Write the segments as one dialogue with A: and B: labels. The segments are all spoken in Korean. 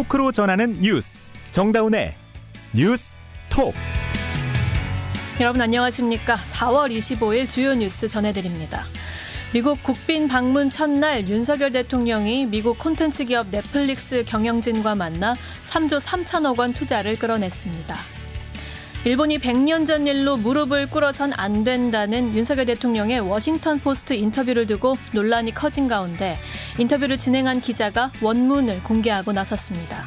A: 토크로 전하는 뉴스. 정다운의 뉴스 톡.
B: 여러분 안녕하십니까? 4월 25일 주요 뉴스 전해드립니다. 미국 국빈 방문 첫날 윤석열 대통령이 미국 콘텐츠 기업 넷플릭스 경영진과 만나 3조 3천억 원 투자를 끌어냈습니다. 일본이 100년 전 일로 무릎을 꿇어선 안 된다는 윤석열 대통령의 워싱턴 포스트 인터뷰를 두고 논란이 커진 가운데 인터뷰를 진행한 기자가 원문을 공개하고 나섰습니다.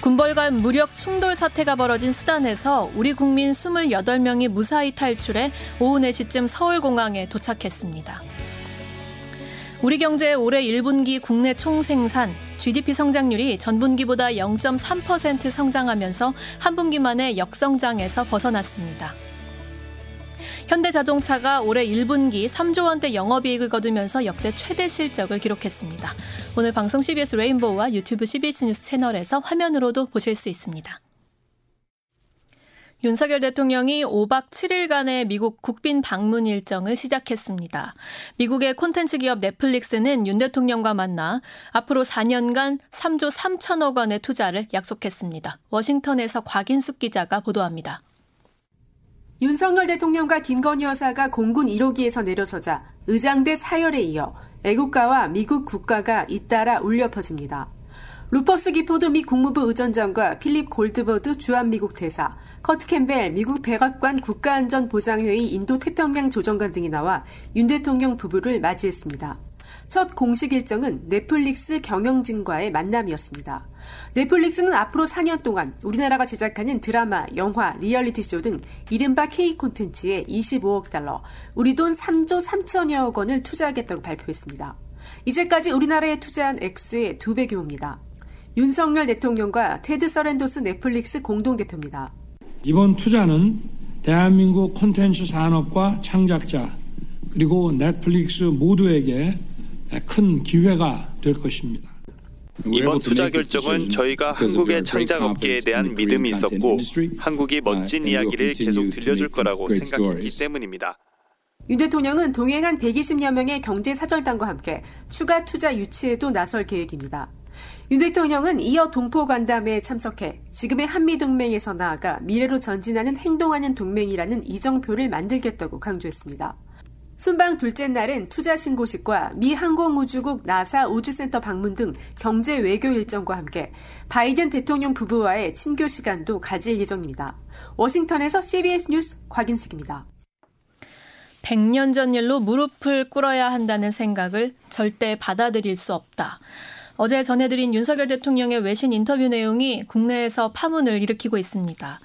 B: 군벌 간 무력 충돌 사태가 벌어진 수단에서 우리 국민 28명이 무사히 탈출해 오후 4시쯤 서울공항에 도착했습니다. 우리 경제의 올해 1분기 국내 총생산 GDP 성장률이 전분기보다 0.3% 성장하면서 한 분기 만에 역성장에서 벗어났습니다. 현대자동차가 올해 1분기 3조 원대 영업이익을 거두면서 역대 최대 실적을 기록했습니다. 오늘 방송 CBS 레인보우와 유튜브 CBS 뉴스 채널에서 화면으로도 보실 수 있습니다. 윤석열 대통령이 5박 7일간의 미국 국빈 방문 일정을 시작했습니다. 미국의 콘텐츠 기업 넷플릭스는 윤 대통령과 만나 앞으로 4년간 3조 3천억 원의 투자를 약속했습니다. 워싱턴에서 곽인숙 기자가 보도합니다.
C: 윤석열 대통령과 김건희 여사가 공군 1호기에서 내려서자 의장대 사열에 이어 애국가와 미국 국가가 잇따라 울려 퍼집니다. 루퍼스 기포드 미 국무부 의전장과 필립 골드버그 주한미국 대사, 커트 캠벨 미국 백악관 국가안전보장회의 인도태평양 조정관 등이 나와 윤 대통령 부부를 맞이했습니다. 첫 공식 일정은 넷플릭스 경영진과의 만남이었습니다. 넷플릭스는 앞으로 4년 동안 우리나라가 제작하는 드라마, 영화, 리얼리티쇼 등 이른바 K 콘텐츠에 25억 달러, 우리 돈 3조 3천여억 원을 투자하겠다고 발표했습니다. 이제까지 우리나라에 투자한 액수의 두 배 규모입니다. 윤석열 대통령과 테드 서랜도스 넷플릭스 공동대표입니다.
D: 이번 투자는 대한민국 콘텐츠 산업과 창작자 그리고 넷플릭스 모두에게 큰 기회가 될 것입니다.
E: 이번 투자 결정은 저희가 한국의 창작 업계에 대한 믿음이 있었고 한국이 멋진 이야기를 계속 들려줄 거라고 생각했기 때문입니다.
C: 윤 대통령은 동행한 120여 명의 경제 사절단과 함께 추가 투자 유치에도 나설 계획입니다. 윤 대통령은 이어 동포 간담회에 참석해 지금의 한미동맹에서 나아가 미래로 전진하는 행동하는 동맹이라는 이정표를 만들겠다고 강조했습니다. 순방 둘째 날엔 투자 신고식과 미 항공우주국 나사 우주센터 방문 등 경제 외교 일정과 함께 바이든 대통령 부부와의 친교 시간도 가질 예정입니다. 워싱턴에서 CBS 뉴스 곽인숙입니다.
B: 100년 전 일로 무릎을 꿇어야 한다는 생각을 절대 받아들일 수 없다. 어제 전해드린 윤석열 대통령의 외신 인터뷰 내용이 국내에서 파문을 일으키고 있습니다.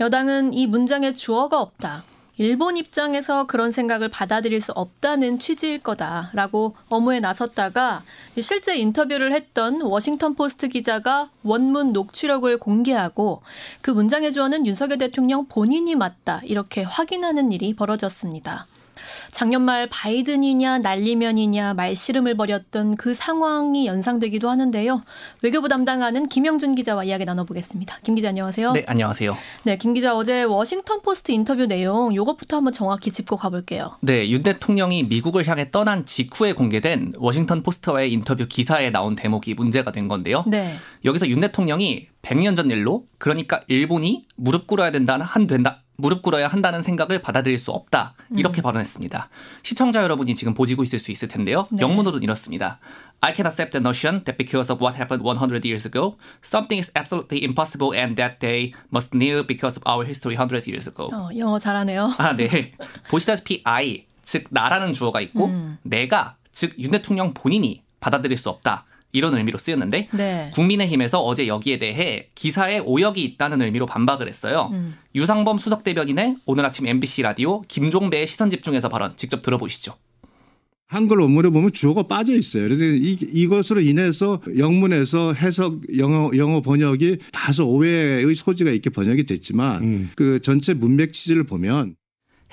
B: 여당은 이 문장에 주어가 없다. 일본 입장에서 그런 생각을 받아들일 수 없다는 취지일 거다라고 어무에 나섰다가 실제 인터뷰를 했던 워싱턴 포스트 기자가 원문 녹취록을 공개하고 그 문장의 주어는 윤석열 대통령 본인이 맞다 이렇게 확인하는 일이 벌어졌습니다. 작년 말 바이든이냐 날리면이냐 말씨름을 벌였던 그 상황이 연상되기도 하는데요. 외교부 담당하는 김영준 기자와 이야기 나눠보겠습니다. 김 기자 안녕하세요.
F: 네, 안녕하세요.
B: 네, 김 기자 어제 워싱턴 포스트 인터뷰 내용 요것부터 한번 정확히 짚고 가볼게요.
F: 네, 윤 대통령이 미국을 향해 떠난 직후에 공개된 워싱턴 포스트와의 인터뷰 기사에 나온 대목이 문제가 된 건데요.
B: 네.
F: 여기서 윤 대통령이 100년 전 일로 그러니까 일본이 무릎 꿇어야 된다 한 된다 무릎 꿇어야 한다는 생각을 받아들일 수 없다. 이렇게 음. 발언했습니다. 시청자 여러분이 지금 보시고 있을 수 있을 텐데요. 네. 영문으로는 이렇습니다. I can accept the notion that because of what happened 100 years ago, something is absolutely impossible and that they must kneel because of our history 100 years ago.
B: 어, 영어 잘하네요.
F: 아, 네. 보시다시피 I, 즉 나라는 주어가 있고 음. 내가, 즉 윤 대통령 본인이 받아들일 수 없다. 이런 의미로 쓰였는데 네. 국민의힘에서 어제 여기에 대해 기사에 오역이 있다는 의미로 반박을 했어요. 음. 유상범 수석 대변인의 오늘 아침 MBC 라디오 김종배의 시선 집중해서 발언 직접 들어보시죠.
G: 한글 원문에 보면 주어가 빠져 있어요. 그래서 이, 이것으로 인해서 영문에서 해석 영어 영어 번역이 다소 오해의 소지가 있게 번역이 됐지만 음. 그 전체 문맥 취지를 보면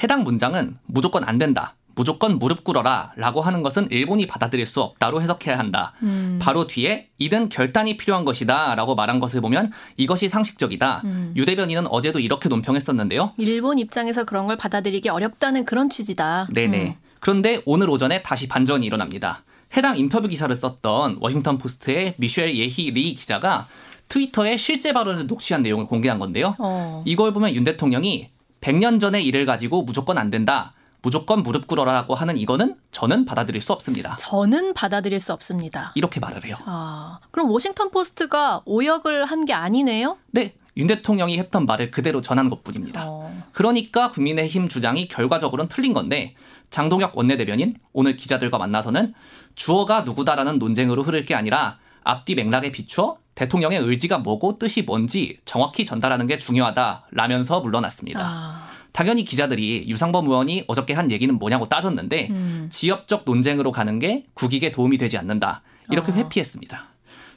F: 해당 문장은 무조건 안 된다. 무조건 무릎 꿇어라 라고 하는 것은 일본이 받아들일 수 없다로 해석해야 한다. 음. 바로 뒤에 이는 결단이 필요한 것이다 라고 말한 것을 보면 이것이 상식적이다. 음. 유 대변인은 어제도 이렇게 논평했었는데요.
B: 일본 입장에서 그런 걸 받아들이기 어렵다는 그런 취지다.
F: 네네. 음. 그런데 오늘 오전에 다시 반전이 일어납니다. 해당 인터뷰 기사를 썼던 워싱턴 포스트의 미셸 예희 리 기자가 트위터에 실제 발언을 녹취한 내용을 공개한 건데요. 어. 이걸 보면 윤 대통령이 100년 전의 일을 가지고 무조건 안 된다. 무조건 무릎 꿇어라고 하는 이거는 저는 받아들일 수 없습니다.
B: 저는 받아들일 수 없습니다.
F: 이렇게 말을 해요.
B: 아, 그럼 워싱턴 포스트가 오역을 한 게 아니네요?
F: 네. 윤 대통령이 했던 말을 그대로 전한 것 뿐입니다. 어. 그러니까 국민의힘 주장이 결과적으로는 틀린 건데 장동혁 원내대변인 오늘 기자들과 만나서는 주어가 누구다라는 논쟁으로 흐를 게 아니라 앞뒤 맥락에 비추어 대통령의 의지가 뭐고 뜻이 뭔지 정확히 전달하는 게 중요하다라면서 물러났습니다. 아. 당연히 기자들이 유상범 의원이 어저께 한 얘기는 뭐냐고 따졌는데 음. 지역적 논쟁으로 가는 게 국익에 도움이 되지 않는다. 이렇게 아. 회피했습니다.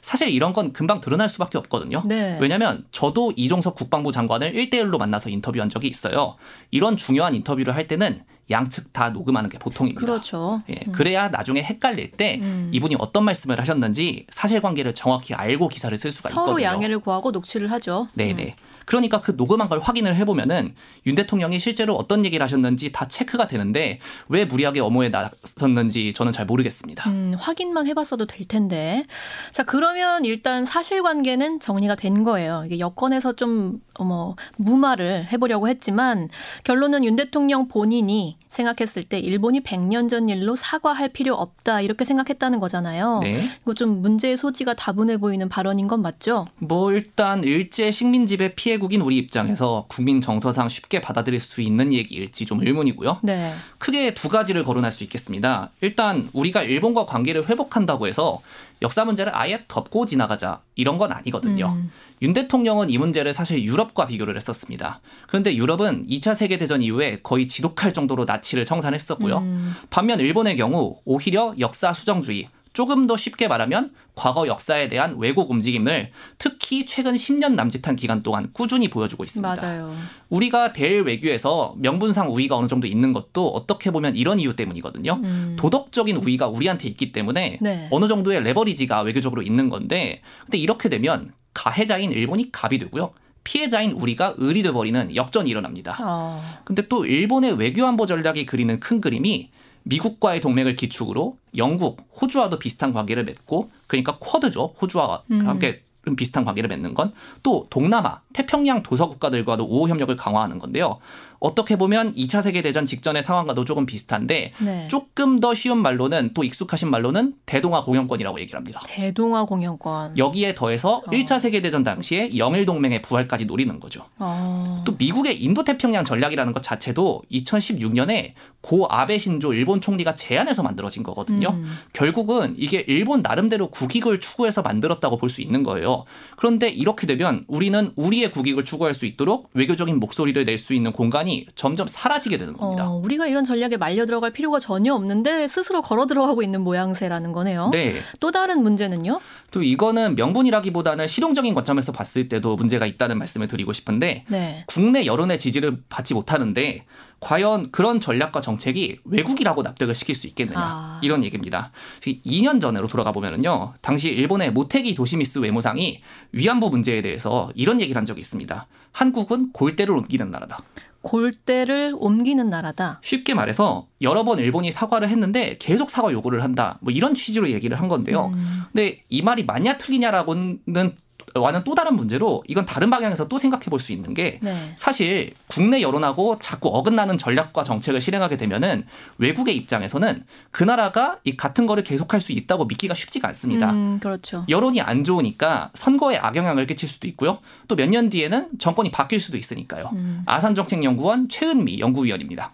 F: 사실 이런 건 금방 드러날 수밖에 없거든요. 네. 왜냐하면 저도 이종석 국방부 장관을 1대1로 만나서 인터뷰한 적이 있어요. 이런 중요한 인터뷰를 할 때는 양측 다 녹음하는 게 보통입니다.
B: 그렇죠.
F: 예, 음. 그래야 나중에 헷갈릴 때 음. 이분이 어떤 말씀을 하셨는지 사실관계를 정확히 알고 기사를 쓸 수가
B: 서로
F: 있거든요.
B: 서로 양해를 구하고 녹취를 하죠.
F: 네네. 음. 그러니까 그 녹음한 걸 확인을 해보면은 윤 대통령이 실제로 어떤 얘기를 하셨는지 다 체크가 되는데 왜 무리하게 엄호에 나섰는지 저는 잘 모르겠습니다.
B: 음, 확인만 해봤어도 될 텐데. 자 그러면 일단 사실관계는 정리가 된 거예요. 이게 여권에서 좀 어머 무마를 해보려고 했지만 결론은 윤 대통령 본인이 생각했을 때 일본이 100년 전 일로 사과할 필요 없다 이렇게 생각했다는 거잖아요. 네. 이거 좀 문제의 소지가 다분해 보이는 발언인 건 맞죠?
F: 뭐 일단 일제 식민 지배 피해국인 우리 입장에서 국민 정서상 쉽게 받아들일 수 있는 얘기일지 좀 의문이고요. 네. 크게 두 가지를 거론할 수 있겠습니다. 일단 우리가 일본과 관계를 회복한다고 해서 역사 문제를 아예 덮고 지나가자 이런 건 아니거든요. 음. 윤 대통령은 이 문제를 사실 유럽과 비교를 했었습니다. 그런데 유럽은 2차 세계대전 이후에 거의 지독할 정도로 나치를 청산했었고요. 음. 반면 일본의 경우 오히려 역사 수정주의, 조금 더 쉽게 말하면 과거 역사에 대한 왜곡 움직임을 특히 최근 10년 남짓한 기간 동안 꾸준히 보여주고 있습니다.
B: 맞아요.
F: 우리가 대일 외교에서 명분상 우위가 어느 정도 있는 것도 어떻게 보면 이런 이유 때문이거든요. 음. 도덕적인 우위가 우리한테 있기 때문에 네. 어느 정도의 레버리지가 외교적으로 있는 건데 근데 이렇게 되면 가해자인 일본이 갑이 되고요. 피해자인 우리가 을이 돼버리는 역전이 일어납니다. 어. 근데 또 일본의 외교 안보 전략이 그리는 큰 그림이 미국과의 동맹을 기축으로 영국, 호주와도 비슷한 관계를 맺고 그러니까 쿼드죠. 호주와 음. 함께 비슷한 관계를 맺는 건 또 동남아, 태평양 도서 국가들과도 우호 협력을 강화하는 건데요. 어떻게 보면 2차 세계대전 직전의 상황과도 조금 비슷한데 네. 조금 더 쉬운 말로는 또 익숙하신 말로는 대동아 공영권이라고 얘기를 합니다.
B: 대동아 공영권.
F: 여기에 더해서 어. 1차 세계대전 당시에 영일 동맹의 부활까지 노리는 거죠. 어. 또 미국의 인도태평양 전략이라는 것 자체도 2016년에 고 아베 신조 일본 총리가 제안해서 만들어진 거거든요. 음. 결국은 이게 일본 나름대로 국익을 추구해서 만들었다고 볼 수 있는 거예요. 그런데 이렇게 되면 우리는 우리의 국익을 추구할 수 있도록 외교적인 목소리를 낼 수 있는 공간이 시간이 점점 사라지게 되는 겁니다.
B: 어, 우리가 이런 전략에 말려 들어갈 필요가 전혀 없는데 스스로 걸어 들어가고 있는 모양새라는 거네요.
F: 네.
B: 또 다른 문제는요?
F: 또 이거는 명분이라기보다는 실용적인 관점에서 봤을 때도 문제가 있다는 말씀을 드리고 싶은데 네. 국내 여론의 지지를 받지 못하는데 과연 그런 전략과 정책이 외국이라고 납득을 시킬 수 있겠느냐 아. 이런 얘기입니다. 2년 전으로 돌아가 보면은요, 당시 일본의 모테기 도시미스 외무상이 위안부 문제에 대해서 이런 얘기를 한 적이 있습니다. 한국은 골대를 옮기는 나라다.
B: 골대를 옮기는 나라다.
F: 쉽게 말해서 여러 번 일본이 사과를 했는데 계속 사과 요구를 한다. 뭐 이런 취지로 얘기를 한 건데요. 음. 근데 이 말이 맞냐 틀리냐라고는 와는 또 다른 문제로 이건 다른 방향에서 또 생각해 볼 수 있는 게 네. 사실 국내 여론하고 자꾸 어긋나는 전략과 정책을 실행하게 되면은 외국의 입장에서는 그 나라가 이 같은 거를 계속할 수 있다고 믿기가 쉽지가 않습니다.
B: 음, 그렇죠.
F: 여론이 안 좋으니까 선거에 악영향을 끼칠 수도 있고요. 또 몇 년 뒤에는 정권이 바뀔 수도 있으니까요. 음. 아산정책연구원 최은미 연구위원입니다.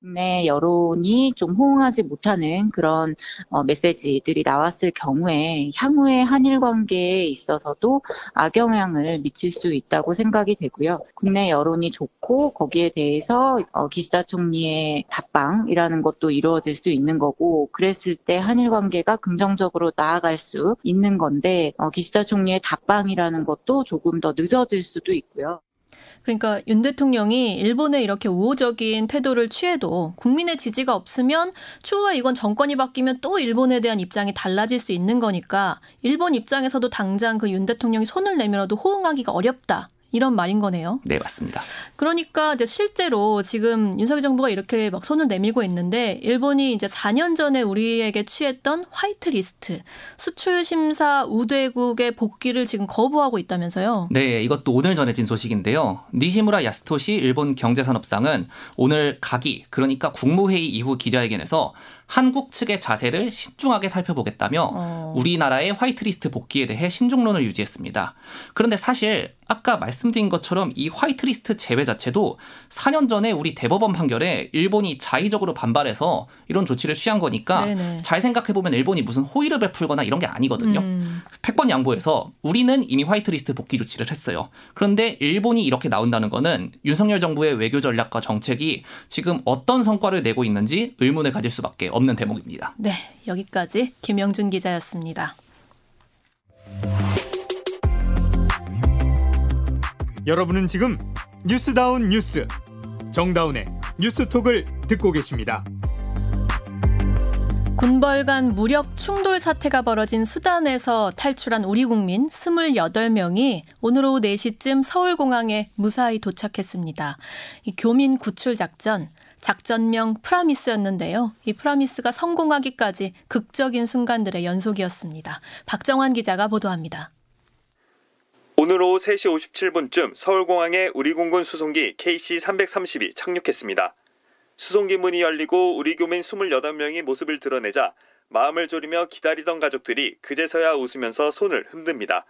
H: 국내 여론이 좀 호응하지 못하는 그런 어, 메시지들이 나왔을 경우에 향후의 한일 관계에 있어서도 악영향을 미칠 수 있다고 생각이 되고요. 국내 여론이 좋고 거기에 대해서 어, 기시다 총리의 답방이라는 것도 이루어질 수 있는 거고 그랬을 때 한일 관계가 긍정적으로 나아갈 수 있는 건데 어, 기시다 총리의 답방이라는 것도 조금 더 늦어질 수도 있고요.
B: 그러니까 윤 대통령이 일본에 이렇게 우호적인 태도를 취해도 국민의 지지가 없으면 추후에 이건 정권이 바뀌면 또 일본에 대한 입장이 달라질 수 있는 거니까 일본 입장에서도 당장 그 윤 대통령이 손을 내밀어도 호응하기가 어렵다. 이런 말인 거네요.
F: 네, 맞습니다.
B: 그러니까 이제 실제로 지금 윤석열 정부가 이렇게 막 손을 내밀고 있는데 일본이 이제 4년 전에 우리에게 취했던 화이트 리스트 수출 심사 우대국의 복귀를 지금 거부하고 있다면서요.
F: 네, 이것도 오늘 전해진 소식인데요. 니시무라 야스토시 일본 경제산업상은 오늘 가기 그러니까 국무회의 이후 기자회견에서 한국 측의 자세를 신중하게 살펴보겠다며 어. 우리나라의 화이트리스트 복귀에 대해 신중론을 유지했습니다. 그런데 사실 아까 말씀드린 것처럼 이 화이트리스트 제외 자체도 4년 전에 우리 대법원 판결에 일본이 자의적으로 반발해서 이런 조치를 취한 거니까 네네. 잘 생각해 보면 일본이 무슨 호의를 베풀거나 이런 게 아니거든요. 음. 팩번 양보해서 우리는 이미 화이트리스트 복귀 조치를 했어요. 그런데 일본이 이렇게 나온다는 거는 윤석열 정부의 외교 전략과 정책이 지금 어떤 성과를 내고 있는지 의문을 가질 수밖에 없는 대목입니다.
B: 네, 여기까지 김영준 기자였습니다.
A: 여러분은 지금 뉴스다운 뉴스 정다운의 뉴스톡을 듣고 계십니다.
B: 군벌 간 무력 충돌 사태가 벌어진 수단에서 탈출한 우리 국민 28명이 오늘 오후 4시쯤 서울공항에 무사히 도착했습니다. 이 교민 구출 작전, 작전명 프라미스였는데요. 이 프라미스가 성공하기까지 극적인 순간들의 연속이었습니다. 박정환 기자가 보도합니다.
E: 오늘 오후 3시 57분쯤 서울공항에 우리 공군 수송기 KC-330이 착륙했습니다. 수송기 문이 열리고 우리 교민 28명이 모습을 드러내자 마음을 졸이며 기다리던 가족들이 그제서야 웃으면서 손을 흔듭니다.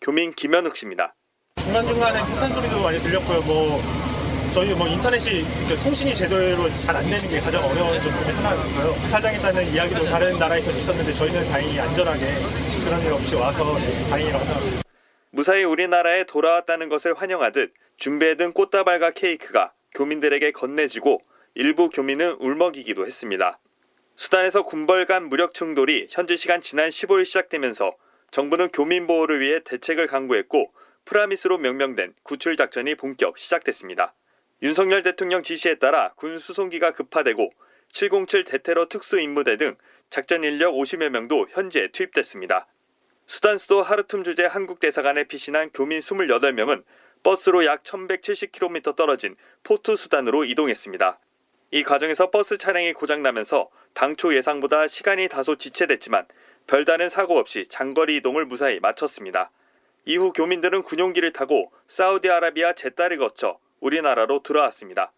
E: 교민 김현욱 씨입니다.
I: 중간중간에 폭탄 소리도 많이 들렸고요. 뭐 저희 뭐 인터넷이 통신이 제대로 잘 안 되는 게 가장 어려운 점 중에 하나고요. 탈당했다는 이야기도 다른 나라에서 있었는데 저희는 다행히 안전하게 그런 일 없이 와서 다행이라고 생각합니다.
E: 무사히 우리나라에 돌아왔다는 것을 환영하듯 준비해둔 꽃다발과 케이크가 교민들에게 건네지고 일부 교민은 울먹이기도 했습니다. 수단에서 군벌 간 무력 충돌이 현지 시간 지난 15일 시작되면서 정부는 교민 보호를 위해 대책을 강구했고 프라미스로 명명된 구출 작전이 본격 시작됐습니다. 윤석열 대통령 지시에 따라 군 수송기가 급파되고 707 대테러 특수 임무대 등 작전 인력 50여 명도 현지에 투입됐습니다. 수단 수도 하르툼 주재 한국 대사관에 피신한 교민 28명은 버스로 약 1170km 떨어진 포트 수단으로 이동했습니다. 이 과정에서 버스 차량이 고장나면서 당초 예상보다 시간이 다소 지체됐지만 별다른 사고 없이 장거리 이동을 무사히 마쳤습니다. 이후 교민들은 군용기를 타고 사우디아라비아 제따를 거쳐 우리나라로 들어왔습니다.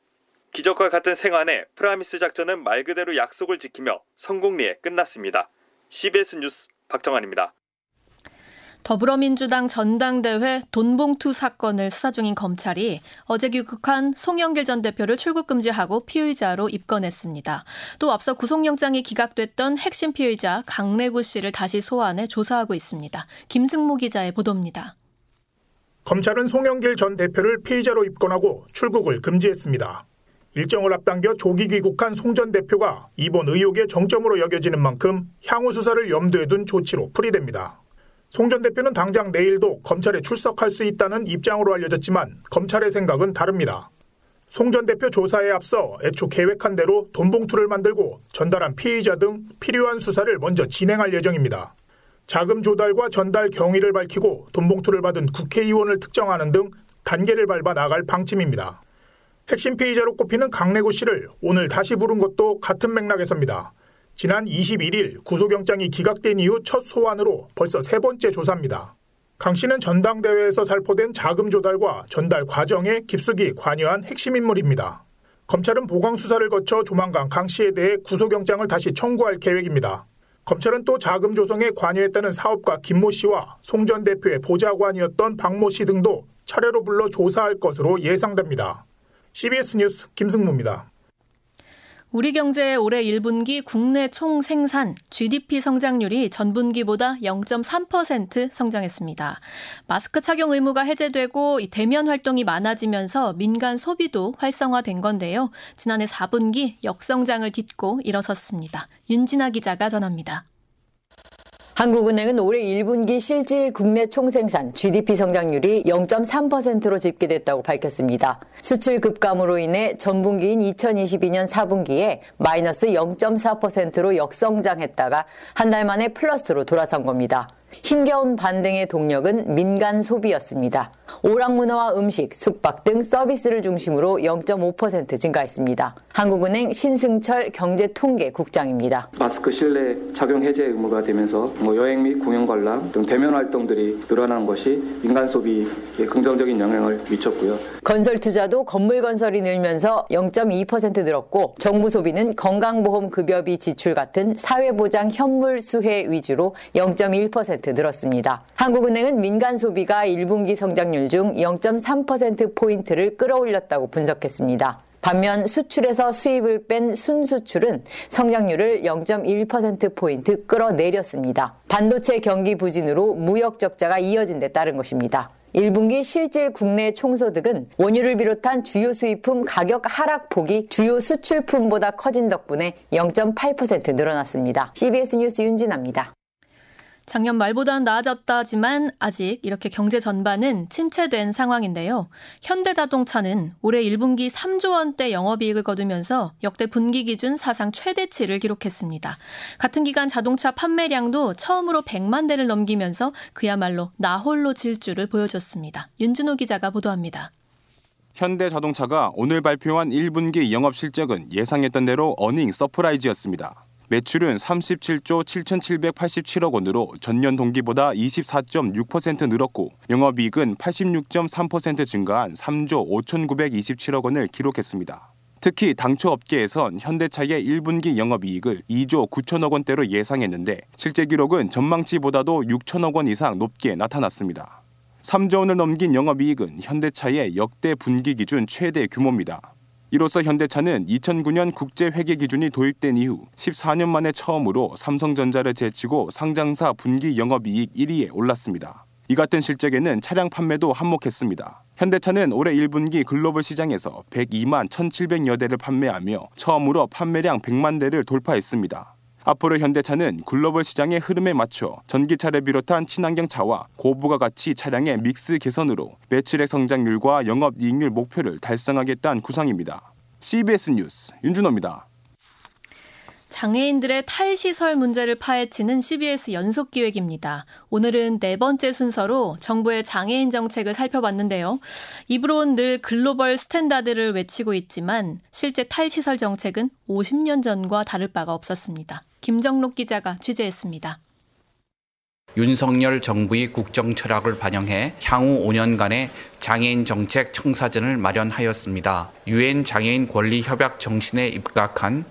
E: 기적과 같은 생환에 프라미스 작전은 말 그대로 약속을 지키며 성공리에 끝났습니다. CBS 뉴스 박정환입니다.
B: 더불어민주당 전당대회 돈봉투 사건을 수사 중인 검찰이 어제 귀국한 송영길 전 대표를 출국 금지하고 피의자로 입건했습니다. 또 앞서 구속영장이 기각됐던 핵심 피의자 강래구 씨를 다시 소환해 조사하고 있습니다. 김승모 기자의 보도입니다.
J: 검찰은 송영길 전 대표를 피의자로 입건하고 출국을 금지했습니다. 일정을 앞당겨 조기 귀국한 송 전 대표가 이번 의혹의 정점으로 여겨지는 만큼 향후 수사를 염두에 둔 조치로 풀이됩니다. 송 전 대표는 당장 내일도 검찰에 출석할 수 있다는 입장으로 알려졌지만 검찰의 생각은 다릅니다. 송 전 대표 조사에 앞서 애초 계획한 대로 돈봉투를 만들고 전달한 피의자 등 필요한 수사를 먼저 진행할 예정입니다. 자금 조달과 전달 경위를 밝히고 돈봉투를 받은 국회의원을 특정하는 등 단계를 밟아 나갈 방침입니다. 핵심 피의자로 꼽히는 강래구 씨를 오늘 다시 부른 것도 같은 맥락에서입니다. 지난 21일 구속영장이 기각된 이후 첫 소환으로 벌써 세 번째 조사입니다. 강 씨는 전당대회에서 살포된 자금 조달과 전달 과정에 깊숙이 관여한 핵심 인물입니다. 검찰은 보강 수사를 거쳐 조만간 강 씨에 대해 구속영장을 다시 청구할 계획입니다. 검찰은 또 자금 조성에 관여했다는 사업가 김모 씨와 송 전 대표의 보좌관이었던 박모 씨 등도 차례로 불러 조사할 것으로 예상됩니다. CBS 뉴스 김승무입니다.
B: 우리 경제의 올해 1분기 국내 총 생산 GDP 성장률이 전분기보다 0.3% 성장했습니다. 마스크 착용 의무가 해제되고 대면 활동이 많아지면서 민간 소비도 활성화된 건데요. 지난해 4분기 역성장을 딛고 일어섰습니다. 윤진아 기자가 전합니다.
K: 한국은행은 올해 1분기 실질 국내 총생산 GDP 성장률이 0.3%로 집계됐다고 밝혔습니다. 수출 급감으로 인해 전분기인 2022년 4분기에 마이너스 0.4%로 역성장했다가 한 달 만에 플러스로 돌아선 겁니다. 힘겨운 반등의 동력은 민간 소비였습니다. 오락문화와 음식, 숙박 등 서비스를 중심으로 0.5% 증가했습니다. 한국은행 신승철 경제통계국장입니다.
L: 마스크 실내 착용 해제 의무가 되면서 뭐 여행 및 공연 관람 등 대면 활동들이 늘어난 것이 민간 소비에 긍정적인 영향을 미쳤고요.
K: 건설 투자도 건물 건설이 늘면서 0.2% 늘었고 정부 소비는 건강보험 급여비 지출 같은 사회보장 현물 수혜 위주로 0.1% 늘었습니다. 한국은행은 민간 소비가 1분기 성장률 중 0.3%포인트를 끌어올렸다고 분석했습니다. 반면 수출에서 수입을 뺀 순수출은 성장률을 0.1%포인트 끌어내렸습니다. 반도체 경기 부진으로 무역 적자가 이어진 데 따른 것입니다. 1분기 실질 국내 총소득은 원유를 비롯한 주요 수입품 가격 하락폭이 주요 수출품보다 커진 덕분에 0.8% 늘어났습니다. CBS 뉴스 윤진아입니다.
B: 작년 말보다는 나아졌다지만 아직 이렇게 경제 전반은 침체된 상황인데요. 현대자동차는 올해 1분기 3조 원대 영업이익을 거두면서 역대 분기 기준 사상 최대치를 기록했습니다. 같은 기간 자동차 판매량도 처음으로 100만 대를 넘기면서 그야말로 나홀로 질주를 보여줬습니다. 윤준호 기자가 보도합니다.
M: 현대자동차가 오늘 발표한 1분기 영업 실적은 예상했던 대로 earning surprise였습니다. 매출은 37조 7,787억 원으로 전년 동기보다 24.6% 늘었고 영업이익은 86.3% 증가한 3조 5,927억 원을 기록했습니다. 특히 당초 업계에선 현대차의 1분기 영업이익을 2조 9천억 원대로 예상했는데 실제 기록은 전망치보다도 6천억 원 이상 높게 나타났습니다. 3조 원을 넘긴 영업이익은 현대차의 역대 분기 기준 최대 규모입니다. 이로써 현대차는 2009년 국제회계 기준이 도입된 이후 14년 만에 처음으로 삼성전자를 제치고 상장사 분기 영업이익 1위에 올랐습니다. 이 같은 실적에는 차량 판매도 한몫했습니다. 현대차는 올해 1분기 글로벌 시장에서 102만 1,700여 대를 판매하며 처음으로 판매량 100만 대를 돌파했습니다. 앞으로 현대차는 글로벌 시장의 흐름에 맞춰 전기차를 비롯한 친환경차와 고부가 가치 차량의 믹스 개선으로 매출액 성장률과 영업 이익률 목표를 달성하겠다는 구상입니다. CBS 뉴스 윤준호입니다.
B: 장애인들의 탈시설 문제를 파헤치는 CBS 연속 기획입니다. 오늘은 네 번째 순서로 정부의 장애인 정책을 살펴봤는데요. 입으론 늘 글로벌 스탠다드를 외치고 있지만 실제 탈시설 정책은 50년 전과 다를 바가 없었습니다. 김정록 기자가 취재했습니다.
N: 윤석열 정부의 국정 철학을 반영해 향후 5년간의 장애인 정책 청사진을 마련하였습니다. 유엔 장애인 권리 협약 정신에 입각한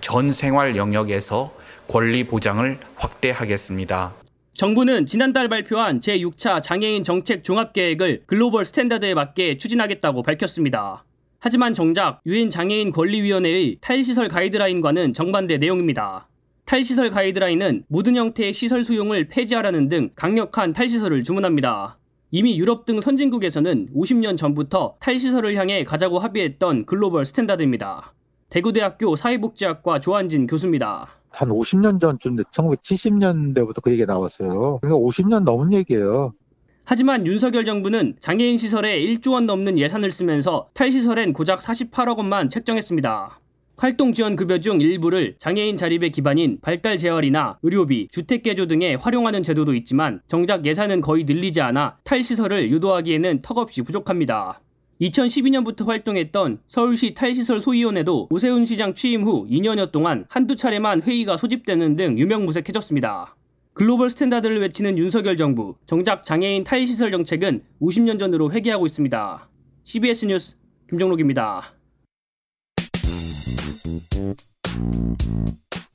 N: 전 생활 영역에서 권리 보장을 확대하겠습니다.
O: 정부는 지난달 발표한 제6차 장애인 정책 종합계획을 글로벌 스탠다드에 맞게 추진하겠다고 밝혔습니다. 하지만 정작 유엔 장애인 권리위원회의 탈시설 가이드라인과는 정반대 내용입니다. 탈시설 가이드라인은 모든 형태의 시설 수용을 폐지하라는 등 강력한 탈시설을 주문합니다. 이미 유럽 등 선진국에서는 50년 전부터 탈시설을 향해 가자고 합의했던 global standard입니다. 대구대학교 사회복지학과 조한진 교수입니다.
P: 한 50년 전쯤 1970년대부터 그 얘기가 나왔어요. 그러니까 50년 넘은 얘기예요.
O: 하지만 윤석열 정부는 장애인 시설에 1조 원 넘는 예산을 쓰면서 탈시설엔 고작 48억 원만 책정했습니다. 활동 지원 급여 중 일부를 장애인 자립의 기반인 발달 재활이나 의료비, 주택 개조 등에 활용하는 제도도 있지만 정작 예산은 거의 늘리지 않아 탈시설을 유도하기에는 턱없이 부족합니다. 2012년부터 활동했던 서울시 탈시설 소위원회도 오세훈 시장 취임 후 2년여 동안 한두 차례만 회의가 소집되는 등 유명무색해졌습니다. global standard를 외치는 윤석열 정부, 정작 장애인 탈시설 정책은 50년 전으로 회귀하고 있습니다. CBS 뉴스 김정록입니다.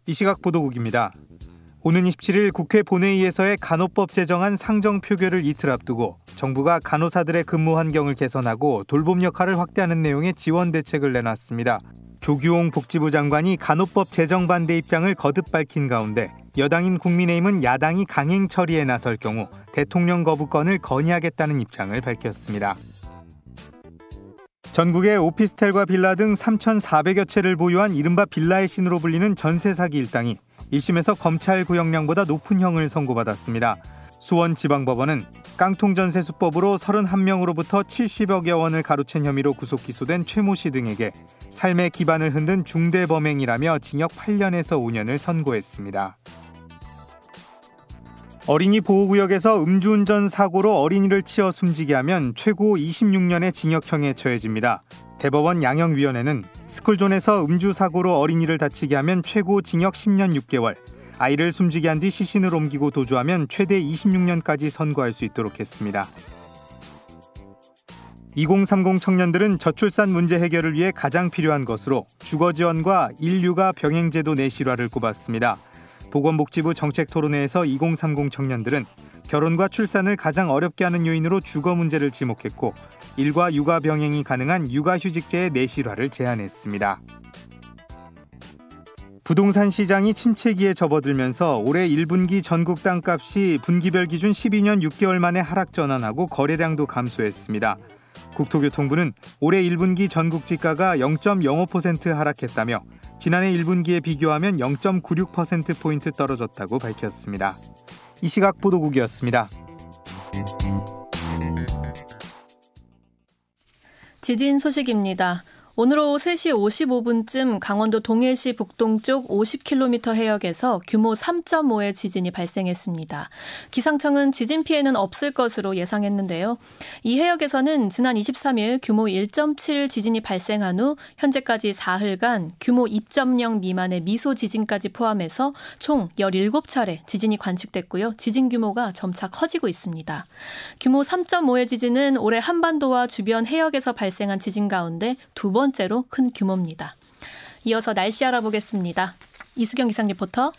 Q: 이 시각 보도국입니다. 오는 27일 국회 본회의에서의 간호법 제정안 상정 표결을 이틀 앞두고 정부가 간호사들의 근무 환경을 개선하고 돌봄 역할을 확대하는 내용의 지원 대책을 내놨습니다. 조규홍 복지부 장관이 간호법 제정 반대 입장을 거듭 밝힌 가운데 여당인 국민의힘은 야당이 강행 처리에 나설 경우 대통령 거부권을 건의하겠다는 입장을 밝혔습니다. 전국의 오피스텔과 빌라 등 3,400여 채를 보유한 이른바 빌라의 신으로 불리는 전세 사기 일당이 1심에서 검찰 구형량보다 높은 형을 선고받았습니다. 수원지방법원은 깡통전세 수법으로 31명으로부터 70억여 원을 가로챈 혐의로 구속 기소된 최모 씨 등에게 삶의 기반을 흔든 중대 범행이라며 징역 8년에서 5년을 선고했습니다. 어린이 보호구역에서 음주운전 사고로 어린이를 치어 숨지게 하면 최고 26년의 징역형에 처해집니다. 대법원 양형위원회는 스쿨존에서 음주 사고로 어린이를 다치게 하면 최고 징역 10년 6개월, 아이를 숨지게 한 뒤 시신을 옮기고 도주하면 최대 26년까지 선고할 수 있도록 했습니다. 2030 청년들은 저출산 문제 해결을 위해 가장 필요한 것으로 주거 지원과 인류가 병행제도 내실화를 꼽았습니다. 보건복지부 정책 토론회에서 2030 청년들은 결혼과 출산을 가장 어렵게 하는 요인으로 주거 문제를 지목했고 일과 육아 병행이 가능한 육아휴직제의 내실화를 제안했습니다. 부동산 시장이 침체기에 접어들면서 올해 1분기 전국 땅값이 분기별 기준 12년 6개월 만에 하락 전환하고 거래량도 감소했습니다. 국토교통부는 올해 1분기 전국 지가가 0.05% 하락했다며 지난해 1분기에 비교하면 0.96%포인트 떨어졌다고 밝혔습니다. 이 시각 보도국이었습니다.
B: 지진 소식입니다. 오늘 오후 3시 55분쯤 강원도 동해시 북동쪽 50km 해역에서 규모 3.5의 지진이 발생했습니다. 기상청은 지진 피해는 없을 것으로 예상했는데요. 이 해역에서는 지난 23일 규모 1.7 지진이 발생한 후 현재까지 사흘간 규모 2.0 미만의 미소 지진까지 포함해서 총 17차례 지진이 관측됐고요. 지진 규모가 점차 커지고 있습니다. 규모 3.5의 지진은 올해 한반도와 주변 해역에서 발생한 지진 가운데 두번 번째로 큰 규모입니다. 이어서 날씨 알아보겠습니다. 이수경 기상 리포터.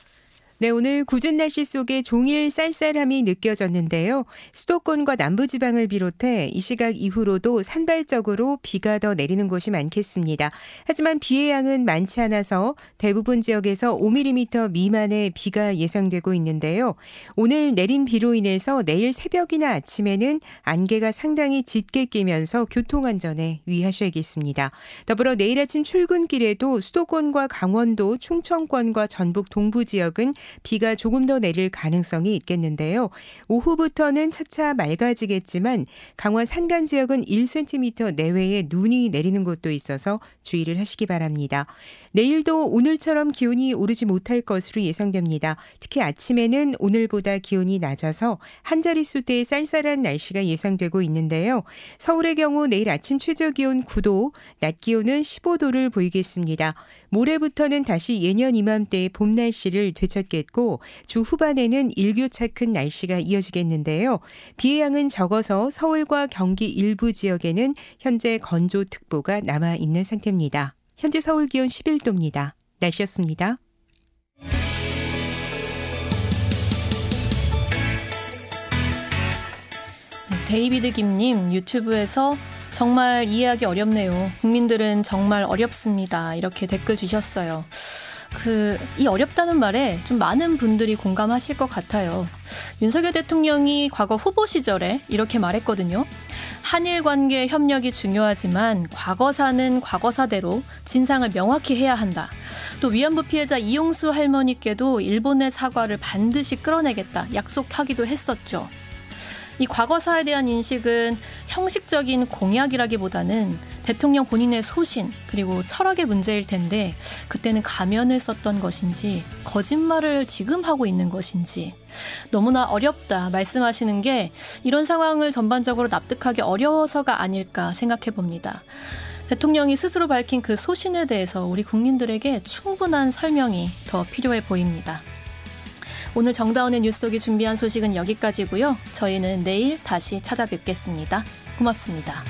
R: 네, 오늘 궂은 날씨 속에 종일 쌀쌀함이 느껴졌는데요. 수도권과 남부지방을 비롯해 이 시각 이후로도 산발적으로 비가 더 내리는 곳이 많겠습니다. 하지만 비의 양은 많지 않아서 대부분 지역에서 5mm 미만의 비가 예상되고 있는데요. 오늘 내린 비로 인해서 내일 새벽이나 아침에는 안개가 상당히 짙게 끼면서 교통안전에 유의하셔야겠습니다. 더불어 내일 아침 출근길에도 수도권과 강원도, 충청권과 전북 동부 지역은 비가 조금 더 내릴 가능성이 있겠는데요. 오후부터는 차차 맑아지겠지만 강원 산간 지역은 1cm 내외의 눈이 내리는 곳도 있어서 주의를 하시기 바랍니다. 내일도 오늘처럼 기온이 오르지 못할 것으로 예상됩니다. 특히 아침에는 오늘보다 기온이 낮아서 한 자릿수대의 쌀쌀한 날씨가 예상되고 있는데요. 서울의 경우 내일 아침 최저 기온 9도, 낮 기온은 15도를 보이겠습니다. 모레부터는 다시 예년 이맘때의 봄 날씨를 되찾 겠고 주 후반에는 일교차 큰 날씨가 이어지겠는데요. 비의 양은 적어서 서울과 경기 일부 지역에는 현재 건조특보가 남아 있는 상태입니다. 현재 서울 기온 11도입니다. 날씨였습니다.
B: 데이비드 김님 유튜브에서 정말 이해하기 어렵네요. 국민들은 정말 어렵습니다. 이렇게 댓글 주셨어요. 그, 이 어렵다는 말에 좀 많은 분들이 공감하실 것 같아요. 윤석열 대통령이 과거 후보 시절에 이렇게 말했거든요. 한일 관계 협력이 중요하지만 과거사는 과거사대로 진상을 명확히 해야 한다. 또 위안부 피해자 이용수 할머니께도 일본의 사과를 반드시 끌어내겠다 약속하기도 했었죠. 이 과거사에 대한 인식은 형식적인 공약이라기보다는 대통령 본인의 소신 그리고 철학의 문제일 텐데 그때는 가면을 썼던 것인지 거짓말을 지금 하고 있는 것인지 너무나 어렵다 말씀하시는 게 이런 상황을 전반적으로 납득하기 어려워서가 아닐까 생각해 봅니다. 대통령이 스스로 밝힌 그 소신에 대해서 우리 국민들에게 충분한 설명이 더 필요해 보입니다. 오늘 정다운의 뉴스 독이 준비한 소식은 여기까지고요. 저희는 내일 다시 찾아뵙겠습니다. 고맙습니다.